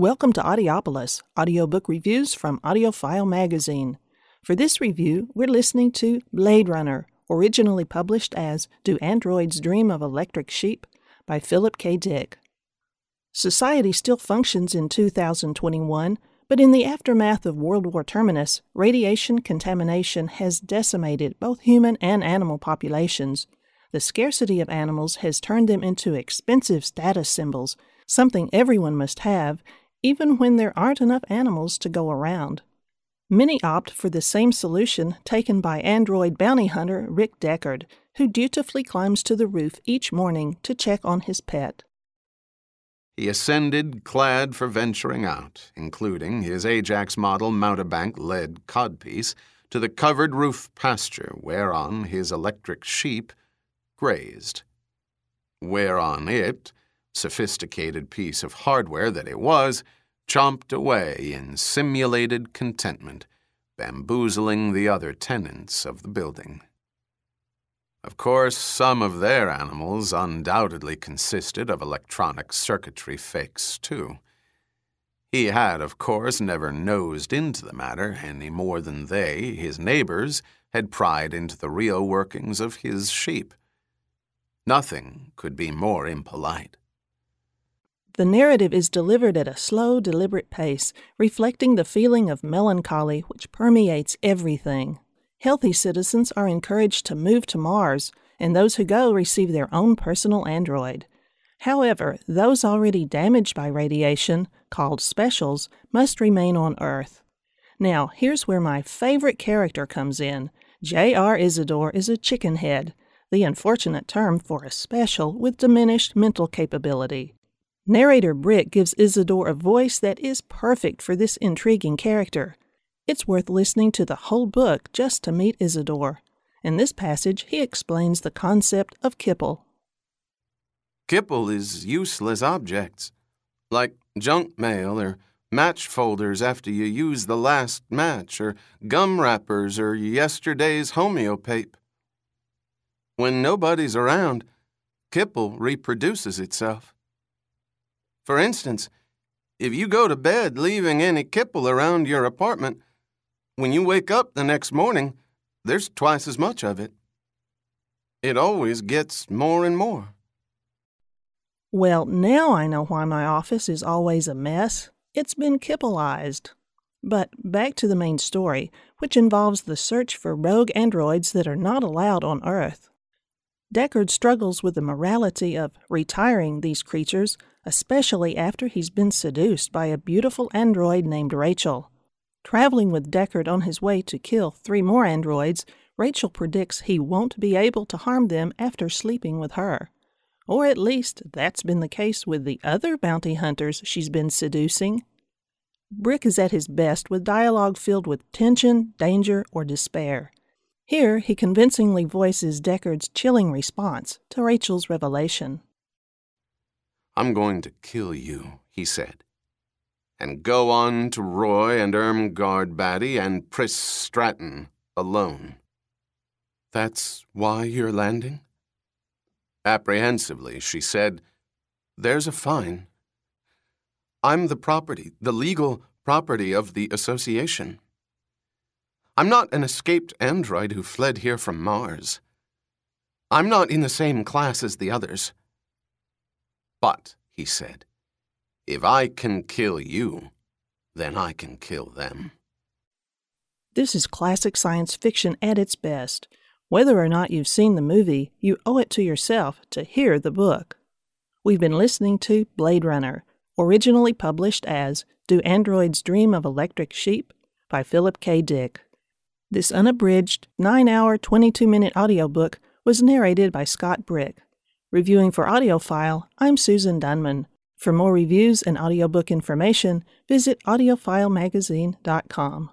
Welcome to Audiopolis, audiobook reviews from AudioFile magazine. For this review, we're listening to Blade Runner, originally published as Do Androids Dream of Electric Sheep by Philip K. Dick. Society still functions in 2021, but in the aftermath of World War Terminus, radiation contamination has decimated both human and animal populations. The scarcity of animals has turned them into expensive status symbols, something everyone must have, even when there aren't enough animals to go around. Many opt for the same solution taken by android bounty hunter Rick Deckard, who dutifully climbs to the roof each morning to check on his pet. He ascended, clad for venturing out, including his Ajax model mountebank lead codpiece, to the covered roof pasture whereon his electric sheep grazed. Whereon it, sophisticated piece of hardware that it was, chomped away in simulated contentment, bamboozling the other tenants of the building. Of course, some of their animals undoubtedly consisted of electronic circuitry fakes, too. He had, of course, never nosed into the matter any more than they, his neighbors, had pried into the real workings of his sheep. Nothing could be more impolite. The narrative is delivered at a slow, deliberate pace, reflecting the feeling of melancholy which permeates everything. Healthy citizens are encouraged to move to Mars, and those who go receive their own personal android. However, those already damaged by radiation, called specials, must remain on Earth. Now, here's where my favorite character comes in. J.R. Isidore is a chickenhead, the unfortunate term for a special with diminished mental capability. Narrator Brick gives Isidore a voice that is perfect for this intriguing character. It's worth listening to the whole book just to meet Isidore. In this passage, he explains the concept of kipple. Kipple is useless objects, like junk mail or match folders after you use the last match, or gum wrappers or yesterday's homeopape. When nobody's around, kipple reproduces itself. For instance, if you go to bed leaving any kipple around your apartment, when you wake up the next morning, there's twice as much of it. It always gets more and more. Well, now I know why my office is always a mess. It's been kippleized. But back to the main story, which involves the search for rogue androids that are not allowed on Earth. Deckard struggles with the morality of retiring these creatures, especially after he's been seduced by a beautiful android named Rachael. Traveling with Deckard on his way to kill three more androids, Rachael predicts he won't be able to harm them after sleeping with her. Or at least that's been the case with the other bounty hunters she's been seducing. Brick is at his best with dialogue filled with tension, danger, or despair. Here, he convincingly voices Deckard's chilling response to Rachael's revelation. I'm going to kill you, he said, and go on to Roy and Irmgard Batty and Pris Stratton alone. That's why you're landing? Apprehensively, she said, There's a fine. I'm the property, the legal property of the association. I'm not an escaped android who fled here from Mars. I'm not in the same class as the others. But, he said, if I can kill you, then I can kill them. This is classic science fiction at its best. Whether or not you've seen the movie, you owe it to yourself to hear the book. We've been listening to Blade Runner, originally published as Do Androids Dream of Electric Sheep by Philip K. Dick. This unabridged, 9 hour, 22 minute audiobook was narrated by Scott Brick. Reviewing for AudioFile, I'm Susan Dunman. For more reviews and audiobook information, visit audiofilemagazine.com.